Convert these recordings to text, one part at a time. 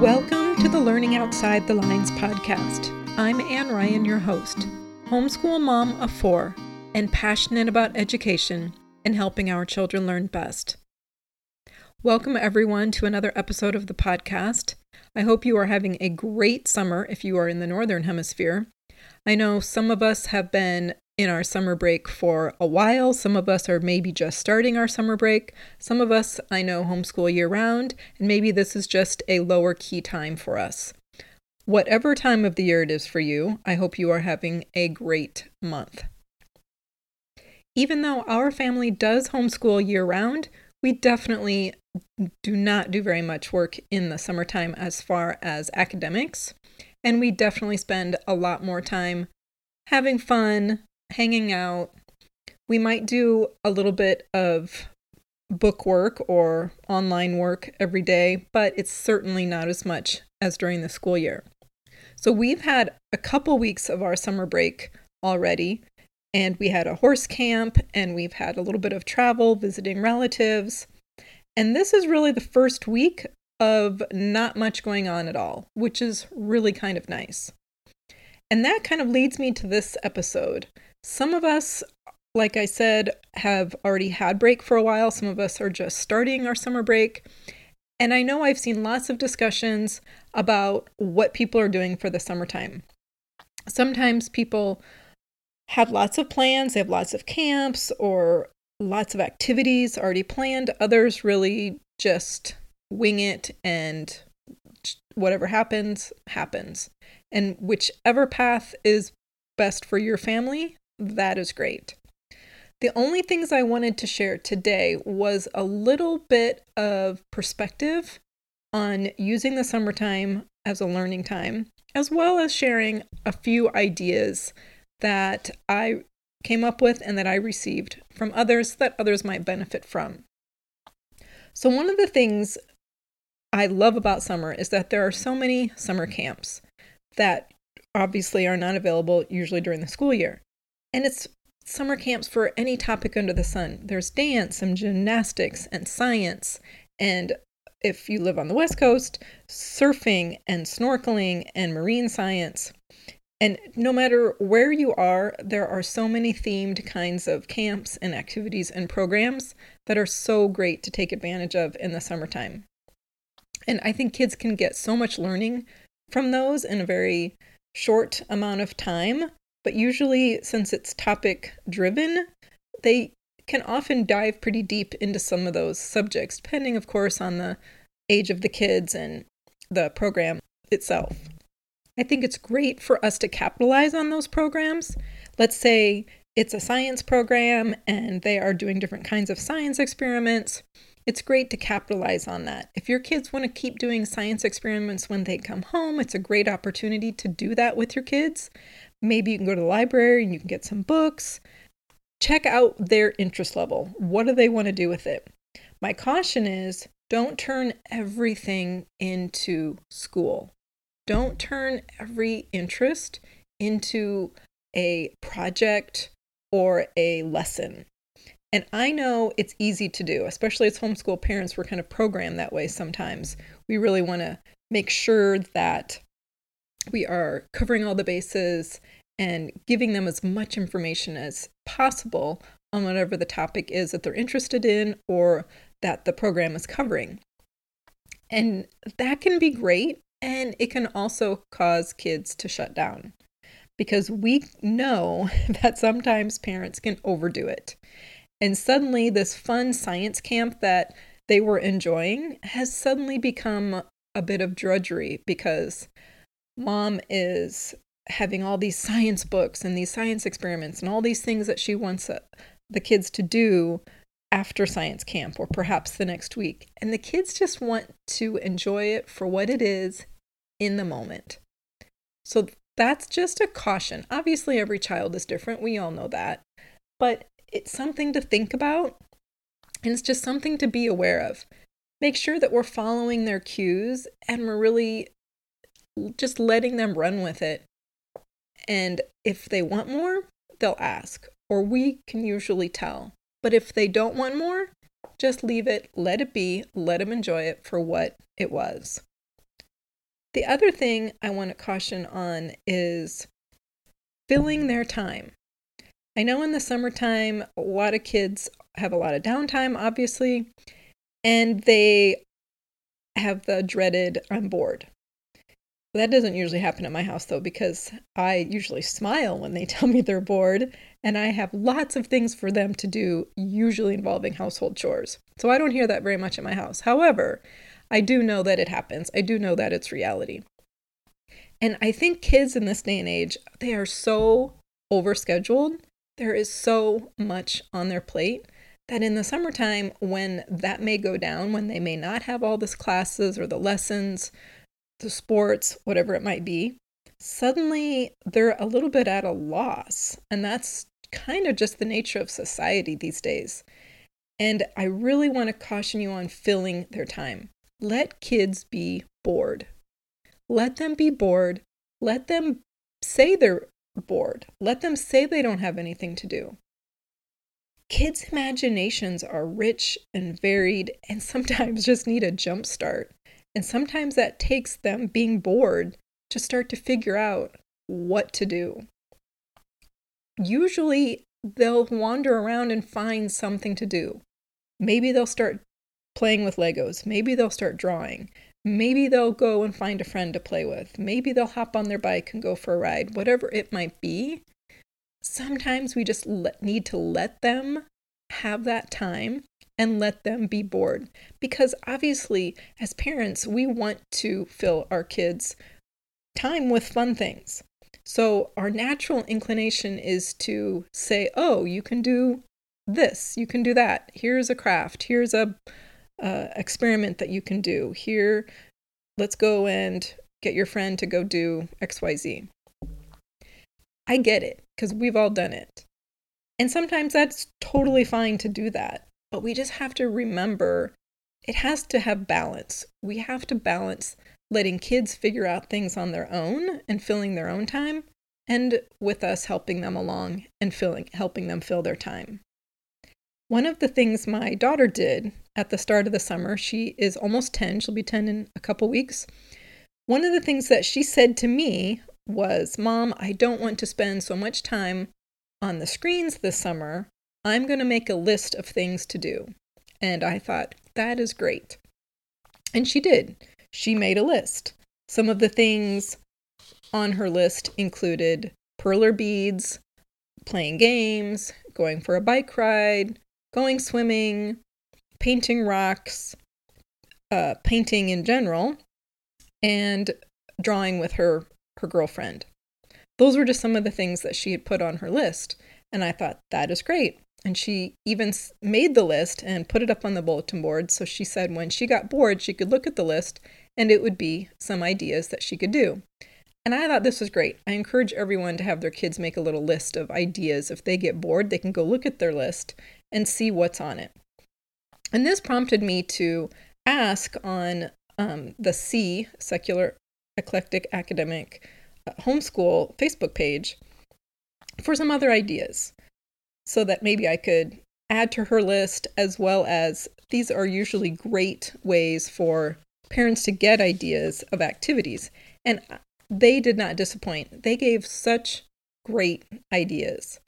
Welcome to the Learning Outside the Lines podcast. I'm Ann Ryan, your host, homeschool mom of four, and passionate about education and helping our children learn best. Welcome, everyone, to another episode of the podcast. I hope you are having a great summer if you are in the Northern Hemisphere. I know some of us have been in our summer break for a while. Some of us are maybe just starting our summer break. Some of us I know homeschool year round, and maybe this is just a lower key time for us. Whatever time of the year it is for you, I hope you are having a great month. Even though our family does homeschool year round, we definitely do not do very much work in the summertime as far as academics. And we definitely spend a lot more time having fun, hanging out. We might do a little bit of book work or online work every day, but it's certainly not as much as during the school year. So we've had a couple weeks of our summer break already, and we had a horse camp, and we've had a little bit of travel, visiting relatives. And this is really the first week of not much going on at all, which is really kind of nice. And that kind of leads me to this episode. Some of us, like I said, have already had break for a while. Some of us are just starting our summer break. And I know I've seen lots of discussions about what people are doing for the summertime. Sometimes people have lots of plans, they have lots of camps or lots of activities already planned. Others really just wing it and whatever happens, happens. And whichever path is best for your family, that is great. The only things I wanted to share today was a little bit of perspective on using the summertime as a learning time, as well as sharing a few ideas that I came up with and that I received from others that others might benefit from. So, one of the things I love about summer is that there are so many summer camps that obviously are not available usually during the school year. And it's summer camps for any topic under the sun. There's dance and gymnastics and science. And if you live on the West Coast, surfing and snorkeling and marine science. And no matter where you are, there are so many themed kinds of camps and activities and programs that are so great to take advantage of in the summertime. And I think kids can get so much learning from those in a very short amount of time but usually, since it's topic driven, they can often dive pretty deep into some of those subjects, depending, of course, on the age of the kids and the program itself. I think it's great for us to capitalize on those programs. Let's say it's a science program and they are doing different kinds of science experiments. It's great to capitalize on that. If your kids want to keep doing science experiments when they come home, it's a great opportunity to do that with your kids. Maybe you can go to the library and you can get some books. Check out their interest level. What do they want to do with it? My caution is don't turn everything into school. Don't turn every interest into a project or a lesson. And I know it's easy to do, especially as homeschool parents, we're kind of programmed that way sometimes. We really want to make sure that we are covering all the bases and giving them as much information as possible on whatever the topic is that they're interested in or that the program is covering. And that can be great, and it can also cause kids to shut down because we know that sometimes parents can overdo it. And suddenly, this fun science camp that they were enjoying has suddenly become a bit of drudgery because mom is having all these science books and these science experiments and all these things that she wants uh, the kids to do after science camp or perhaps the next week. And the kids just want to enjoy it for what it is in the moment. So that's just a caution. Obviously, every child is different. We all know that. But it's something to think about. And it's just something to be aware of. Make sure that we're following their cues and we're really just letting them run with it. And if they want more, they'll ask, or we can usually tell. But if they don't want more, just leave it, let it be, let them enjoy it for what it was. The other thing I want to caution on is filling their time. I know in the summertime, a lot of kids have a lot of downtime, obviously, and they have the dreaded I'm bored. That doesn't usually happen at my house though, because I usually smile when they tell me they're bored, and I have lots of things for them to do, usually involving household chores. So I don't hear that very much at my house. However, I do know that it happens. I do know that it's reality. And I think kids in this day and age, they are so overscheduled. There is so much on their plate that in the summertime, when that may go down, when they may not have all this classes or the lessons, the sports, whatever it might be, suddenly they're a little bit at a loss. And that's kind of just the nature of society these days. And I really want to caution you on filling their time. Let kids be bored. Let them be bored. Let them say they're bored. Let them say they don't have anything to do. Kids' imaginations are rich and varied and sometimes just need a jump start. And sometimes that takes them being bored to start to figure out what to do. Usually, they'll wander around and find something to do. Maybe they'll start playing with Legos. Maybe they'll start drawing. Maybe they'll go and find a friend to play with. Maybe they'll hop on their bike and go for a ride. Whatever it might be, sometimes we just need to let them have that time and let them be bored. Because obviously, as parents, we want to fill our kids' time with fun things. So, our natural inclination is to say, oh, you can do this, you can do that. Here's a craft, here's a uh, experiment that you can do. Here, let's go and get your friend to go do XYZ. I get it because we've all done it. And sometimes that's totally fine to do that. But we just have to remember it has to have balance. We have to balance letting kids figure out things on their own and filling their own time and with us helping them along and filling helping them fill their time. One of the things my daughter did at the start of the summer, she is almost 10, she'll be 10 in a couple weeks. One of the things that she said to me was, Mom, I don't want to spend so much time on the screens this summer. I'm going to make a list of things to do. And I thought, that is great. And she did. She made a list. Some of the things on her list included perler beads, playing games, going for a bike ride, going swimming, painting rocks, uh, painting in general, and drawing with her her girlfriend. Those were just some of the things that she had put on her list, and I thought that is great. And she even made the list and put it up on the bulletin board. So she said when she got bored, she could look at the list and it would be some ideas that she could do. And I thought this was great. I encourage everyone to have their kids make a little list of ideas. If they get bored, they can go look at their list and see what's on it. And this prompted me to ask on um, the C, Secular Eclectic Academic uh, Homeschool Facebook page, for some other ideas so that maybe I could add to her list, as well as these are usually great ways for parents to get ideas of activities. And they did not disappoint. They gave such great ideas.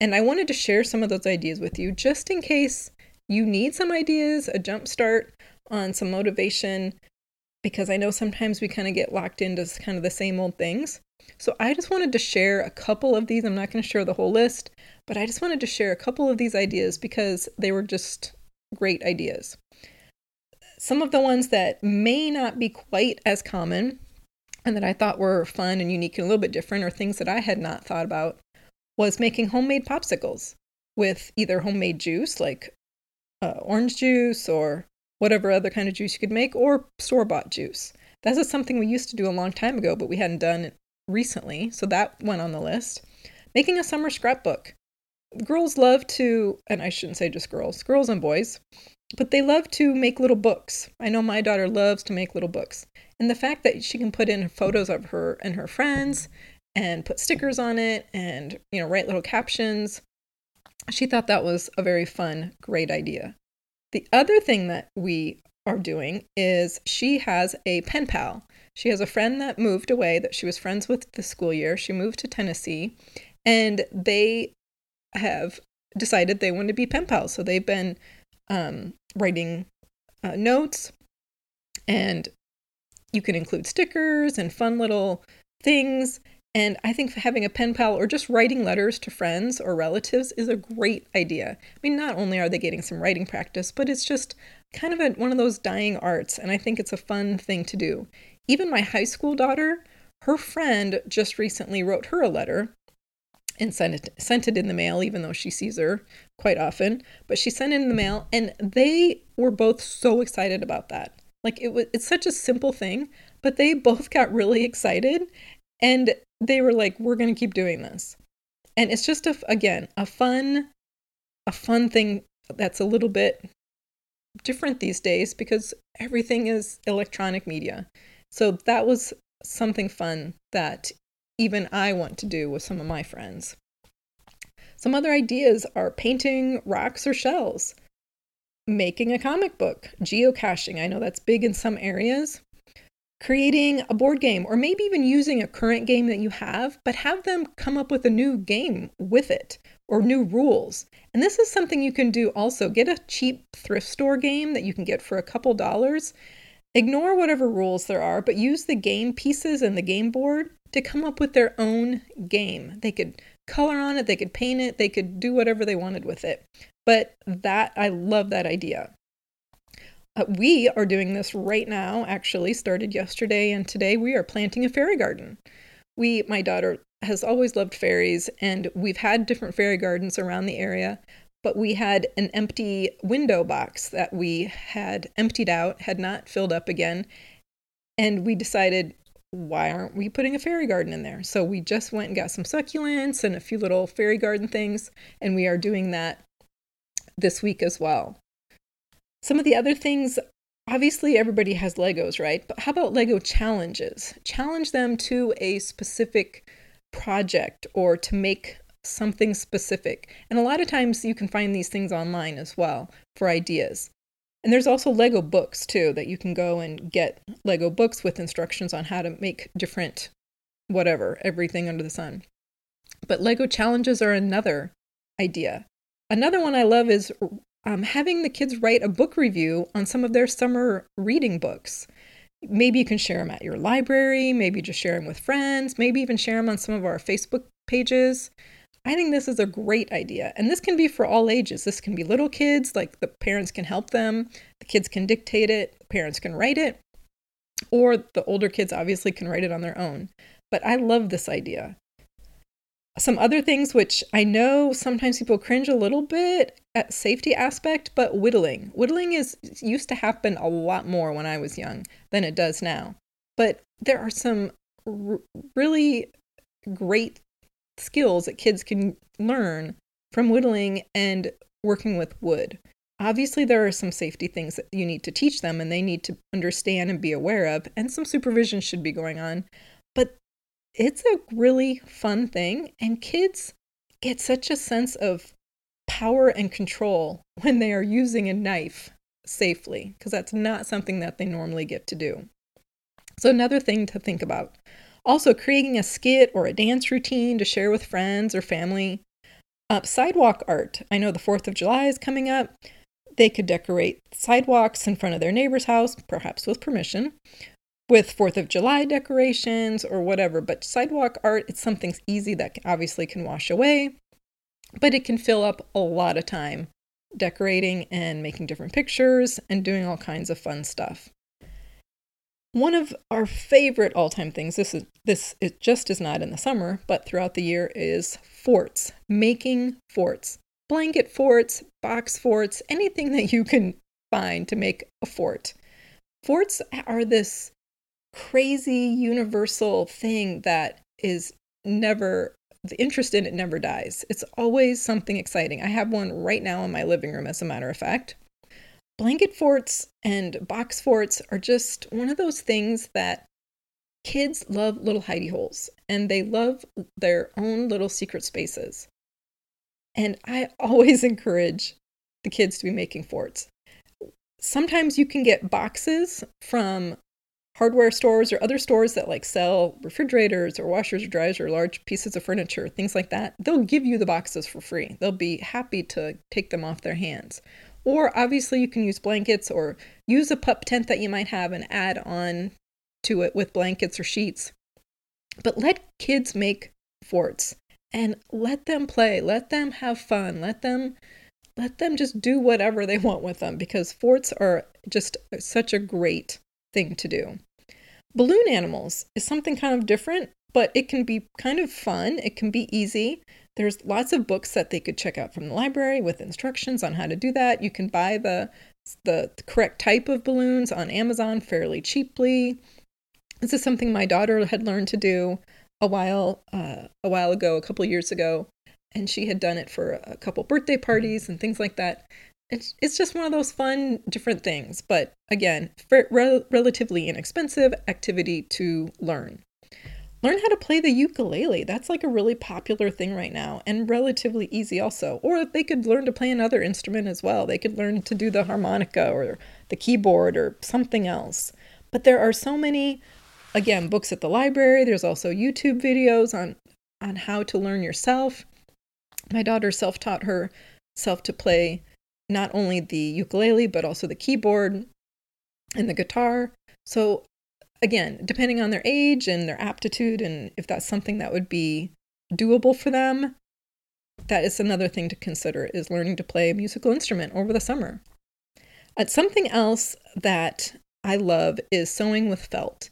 And I wanted to share some of those ideas with you just in case you need some ideas, a jump start on some motivation, because I know sometimes we kind of get locked into kind of the same old things. So I just wanted to share a couple of these. I'm not going to share the whole list, but I just wanted to share a couple of these ideas because they were just great ideas. Some of the ones that may not be quite as common and that I thought were fun and unique and a little bit different, or things that I had not thought about, was making homemade popsicles with either homemade juice like uh, orange juice or whatever other kind of juice you could make, or store bought juice. That is something we used to do a long time ago, but we hadn't done it recently, so that went on the list. Making a summer scrapbook. Girls love to, and I shouldn't say just girls, girls and boys, but they love to make little books. I know my daughter loves to make little books. And the fact that she can put in photos of her and her friends and put stickers on it and, you know, write little captions, she thought that was a very fun, great idea. The other thing that we are doing is she has a pen pal. She has a friend that moved away that she was friends with the school year. She moved to Tennessee and they have decided they want to be pen pals. So they've been um, writing uh, notes and you can include stickers and fun little things. And I think having a pen pal or just writing letters to friends or relatives is a great idea. I mean, not only are they getting some writing practice, but it's just kind of a, one of those dying arts. And I think it's a fun thing to do. Even my high school daughter, her friend just recently wrote her a letter and sent it sent it in the mail even though she sees her quite often but she sent it in the mail and they were both so excited about that. Like it was it's such a simple thing but they both got really excited and they were like we're going to keep doing this. And it's just a again a fun a fun thing that's a little bit different these days because everything is electronic media. So that was something fun that even I want to do with some of my friends. Some other ideas are painting rocks or shells, making a comic book, geocaching. I know that's big in some areas. Creating a board game, or maybe even using a current game that you have, but have them come up with a new game with it or new rules. And this is something you can do also. Get a cheap thrift store game that you can get for a couple dollars. Ignore whatever rules there are, but use the game pieces and the game board to come up with their own game. They could color on it, they could paint it, they could do whatever they wanted with it. But that, I love that idea. Uh, we are doing this right now, actually, started yesterday and today. We are planting a fairy garden. We, my daughter, has always loved fairies, and we've had different fairy gardens around the area. But we had an empty window box that we had emptied out, had not filled up again. And we decided why aren't we putting a fairy garden in there? So we just went and got some succulents and a few little fairy garden things, and we are doing that this week as well. Some of the other things, obviously, everybody has Legos, right? But how about Lego challenges? Challenge them to a specific project or to make something specific. And a lot of times you can find these things online as well for ideas. And there's also Lego books too that you can go and get Lego books with instructions on how to make different whatever, everything under the sun. But Lego challenges are another idea. Another one I love is um, having the kids write a book review on some of their summer reading books. Maybe you can share them at your library, maybe just share them with friends, maybe even share them on some of our Facebook pages. I think this is a great idea. And this can be for all ages. This can be little kids, like the parents can help them, the kids can dictate it, the parents can write it, or the older kids obviously can write it on their own. But I love this idea. Some other things which I know sometimes people cringe a little bit at safety aspect, but whittling. Whittling is used to happen a lot more when I was young than it does now. But there are some r- really great skills that kids can learn from whittling and working with wood. Obviously, there are some safety things that you need to teach them and they need to understand and be aware of, and some supervision should be going on. But it's a really fun thing, and kids get such a sense of power and control when they are using a knife safely, because that's not something that they normally get to do. So, another thing to think about also, creating a skit or a dance routine to share with friends or family. Uh, sidewalk art. I know the 4th of July is coming up. They could decorate sidewalks in front of their neighbor's house, perhaps with permission, with 4th of July decorations or whatever. But sidewalk art, it's something easy that obviously can wash away, but it can fill up a lot of time decorating and making different pictures and doing all kinds of fun stuff. One of our favorite all-time things, this is this it just is not in the summer, but throughout the year is forts, making forts. Blanket forts, box forts, anything that you can find to make a fort. Forts are this crazy universal thing that is never the interest in it never dies. It's always something exciting. I have one right now in my living room, as a matter of fact. Blanket forts and box forts are just one of those things that kids love little hidey holes and they love their own little secret spaces. And I always encourage the kids to be making forts. sometimes you can get boxes from hardware stores or other stores that like sell refrigerators or washers or dryers or large pieces of furniture, things like that. They'll give you the boxes for free. They'll be happy to take them off their hands. Or obviously, you can use blankets or use a pup tent that you might have and add on to it with blankets or sheets. But let kids make forts and let them play, let them have fun, let them let them just do whatever they want with them because forts are just such a great thing to do. Balloon animals is something kind of different, but it can be kind of fun. It can be easy. There's lots of books that they could check out from the library with instructions on how to do that. You can buy the the correct type of balloons on Amazon fairly cheaply. This is something my daughter had learned to do a while uh, a while ago, a couple years ago, and she had done it for a couple birthday parties and things like that. It's, it's just one of those fun, different things, but again, re- relatively inexpensive activity to learn. Learn how to play the ukulele. That's like a really popular thing right now and relatively easy also. Or they could learn to play another instrument as well. They could learn to do the harmonica or the keyboard or something else. But there are so many again, books at the library. There's also YouTube videos on on how to learn yourself. My daughter self-taught herself to play not only the ukulele but also the keyboard and the guitar. So again, depending on their age and their aptitude and if that's something that would be doable for them, that is another thing to consider is learning to play a musical instrument over the summer. Uh, something else that I love is sewing with felt.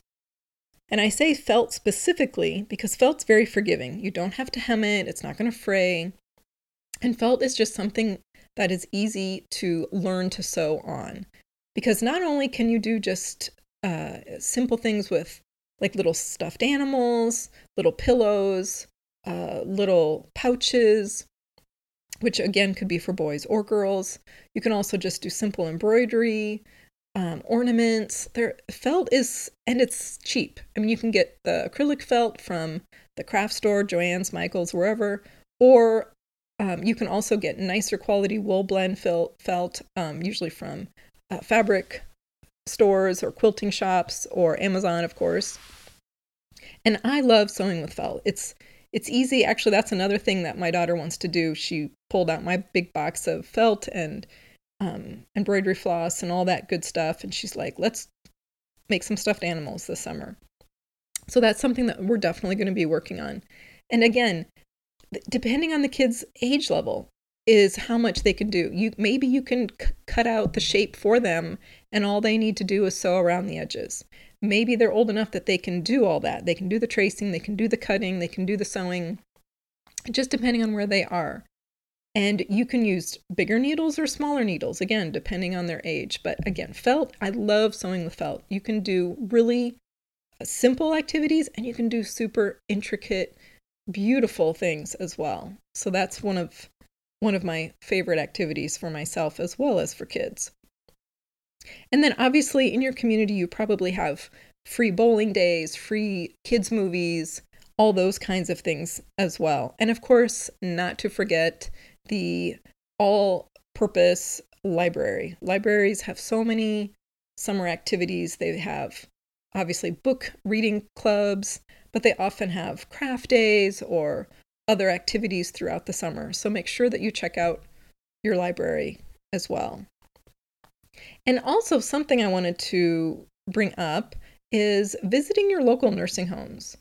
And I say felt specifically because felt's very forgiving. You don't have to hem it, it's not going to fray. And felt is just something that is easy to learn to sew on. Because not only can you do just uh, simple things with like little stuffed animals, little pillows, uh, little pouches, which again could be for boys or girls. You can also just do simple embroidery, um, ornaments. There, felt is, and it's cheap. I mean, you can get the acrylic felt from the craft store, Joann's, Michael's, wherever, or um, you can also get nicer quality wool blend felt, felt um, usually from uh, fabric stores or quilting shops or Amazon, of course. And I love sewing with felt. It's it's easy. Actually, that's another thing that my daughter wants to do. She pulled out my big box of felt and um, embroidery floss and all that good stuff. And she's like, let's make some stuffed animals this summer. So that's something that we're definitely going to be working on. And again, depending on the kid's age level, is how much they can do. You maybe you can c- cut out the shape for them and all they need to do is sew around the edges. Maybe they're old enough that they can do all that. They can do the tracing, they can do the cutting, they can do the sewing, just depending on where they are. And you can use bigger needles or smaller needles, again, depending on their age. But again, felt, I love sewing with felt. You can do really uh, simple activities and you can do super intricate, beautiful things as well. So that's one of one of my favorite activities for myself as well as for kids. And then obviously in your community you probably have free bowling days, free kids movies, all those kinds of things as well. And of course, not to forget the all purpose library. Libraries have so many summer activities. They have obviously book reading clubs, but they often have craft days or other activities throughout the summer. So make sure that you check out your library as well. And also, something I wanted to bring up is visiting your local nursing homes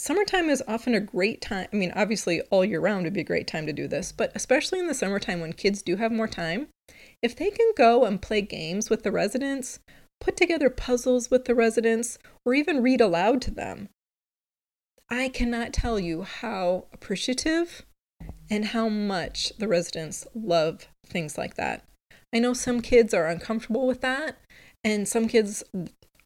summertime is often a great time. I mean, obviously, all year round would be a great time to do this, but especially in the summertime when kids do have more time, if they can go and play games with the residents, put together puzzles with the residents, or even read aloud to them, I cannot tell you how appreciative and how much the residents love things like that. I know some kids are uncomfortable with that, and some kids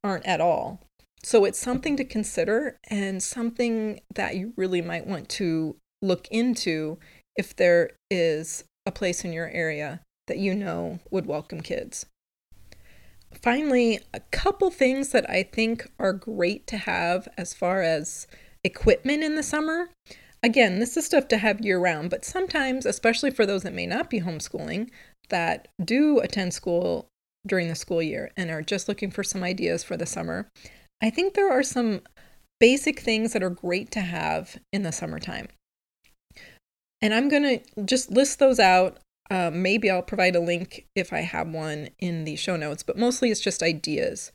aren't at all. So it's something to consider and something that you really might want to look into if there is a place in your area that you know would welcome kids. Finally, a couple things that I think are great to have as far as equipment in the summer. Again, this is stuff to have year round, but sometimes, especially for those that may not be homeschooling, that do attend school during the school year and are just looking for some ideas for the summer, I think there are some basic things that are great to have in the summertime. And I'm going to just list those out. Um, maybe I'll provide a link if I have one in the show notes, but mostly it's just ideas.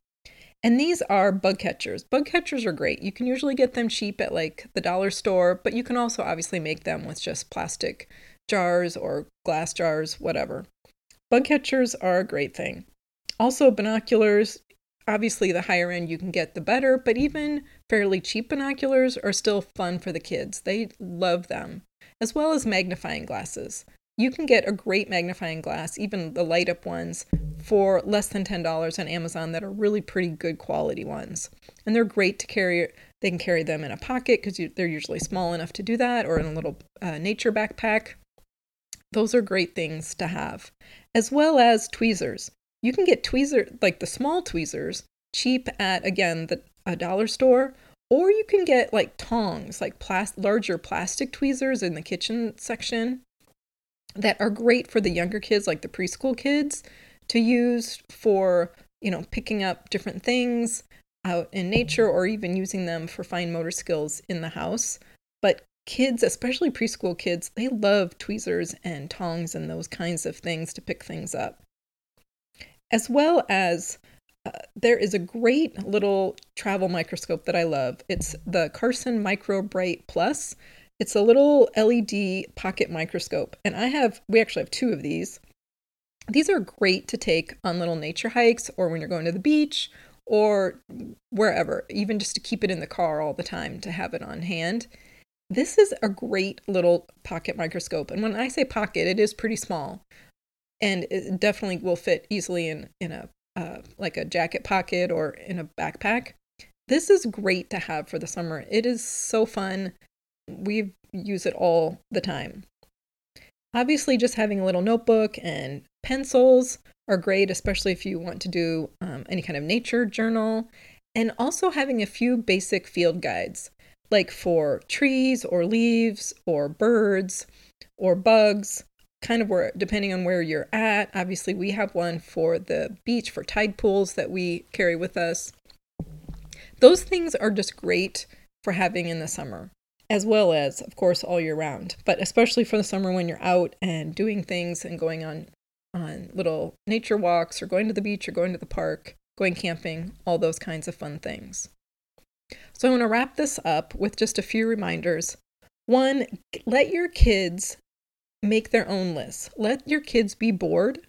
And these are bug catchers. Bug catchers are great. You can usually get them cheap at like the dollar store, but you can also obviously make them with just plastic jars or glass jars, whatever. Bug catchers are a great thing. Also, binoculars. Obviously, the higher end you can get, the better, but even fairly cheap binoculars are still fun for the kids. They love them, as well as magnifying glasses. You can get a great magnifying glass, even the light up ones, for less than $10 on Amazon that are really pretty good quality ones. And they're great to carry. They can carry them in a pocket because they're usually small enough to do that, or in a little uh, nature backpack. Those are great things to have, as well as tweezers. You can get tweezers, like the small tweezers, cheap at, again, the a dollar store, or you can get like tongs, like plas- larger plastic tweezers in the kitchen section that are great for the younger kids, like the preschool kids, to use for, you know, picking up different things out in nature or even using them for fine motor skills in the house. But kids, especially preschool kids, they love tweezers and tongs and those kinds of things to pick things up. As well as uh, there is a great little travel microscope that I love. It's the Carson MicroBrite Plus. It's a little LED pocket microscope, and I have, we actually have two of these. These are great to take on little nature hikes or when you're going to the beach or wherever, even just to keep it in the car all the time to have it on hand. This is a great little pocket microscope. And when I say pocket, it is pretty small and it definitely will fit easily in, in a uh, like a jacket pocket or in a backpack. This is great to have for the summer. It is so fun we use it all the time. Obviously, just having a little notebook and pencils are great, especially if you want to do um, any kind of nature journal. And also having a few basic field guides, like for trees or leaves or birds or bugs, kind of where, depending on where you're at. Obviously, we have one for the beach for tide pools that we carry with us. Those things are just great for having in the summer as well as, of course, all year round. But especially for the summer when you're out and doing things and going on on little nature walks or going to the beach or going to the park, going camping, all those kinds of fun things. So I want to wrap this up with just a few reminders. One, let your kids make their own lists. Let your kids be bored.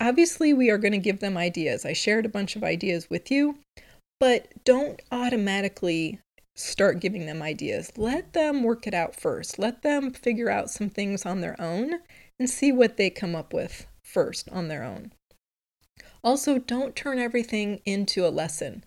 Obviously, we are going to give them ideas. I shared a bunch of ideas with you, but don't automatically start giving them ideas. Let them work it out first. Let them figure out some things on their own and see what they come up with first on their own. Also, don't turn everything into a lesson.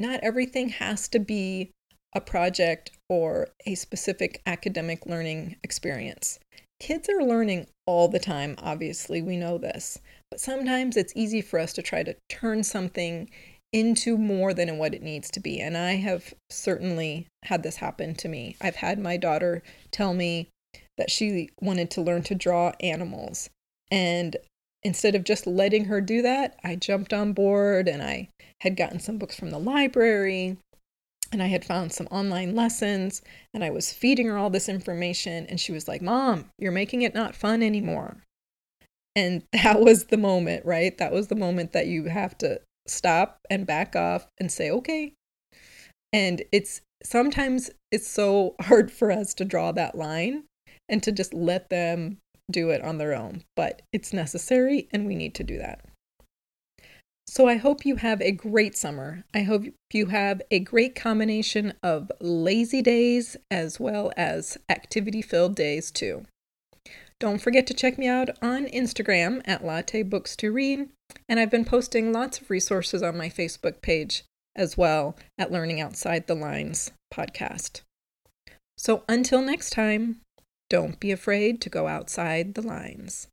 Not everything has to be a project or a specific academic learning experience. Kids are learning all the time, obviously, we know this, but sometimes it's easy for us to try to turn something into more than what it needs to be. And I have certainly had this happen to me. I've had my daughter tell me that she wanted to learn to draw animals. And instead of just letting her do that, I jumped on board and I had gotten some books from the library and I had found some online lessons and I was feeding her all this information. And she was like, Mom, you're making it not fun anymore. And that was the moment, right? That was the moment that you have to stop and back off and say, okay. And it's sometimes it's so hard for us to draw that line and to just let them do it on their own, but it's necessary and we need to do that. So I hope you have a great summer. I hope you have a great combination of lazy days as well as activity filled days too. Don't forget to check me out on Instagram at Latte Books to Read, and I've been posting lots of resources on my Facebook page as well at Learning Outside the Lines podcast. So until next time, don't be afraid to go outside the lines.